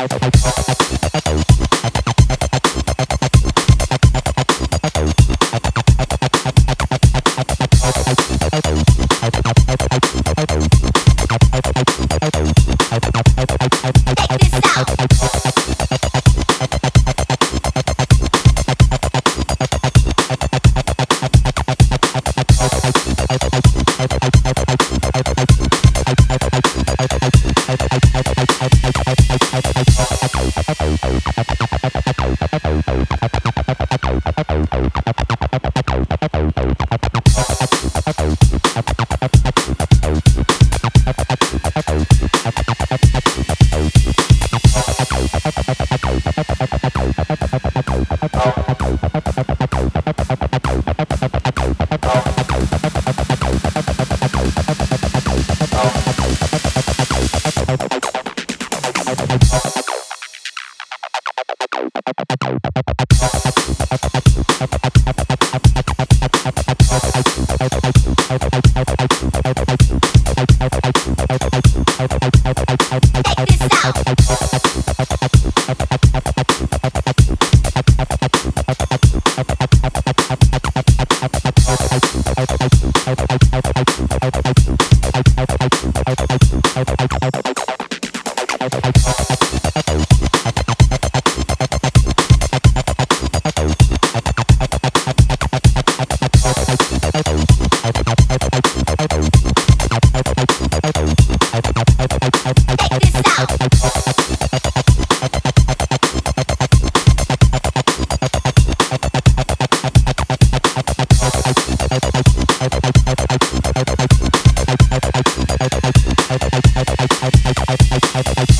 I, I, I, Bye. I I, I,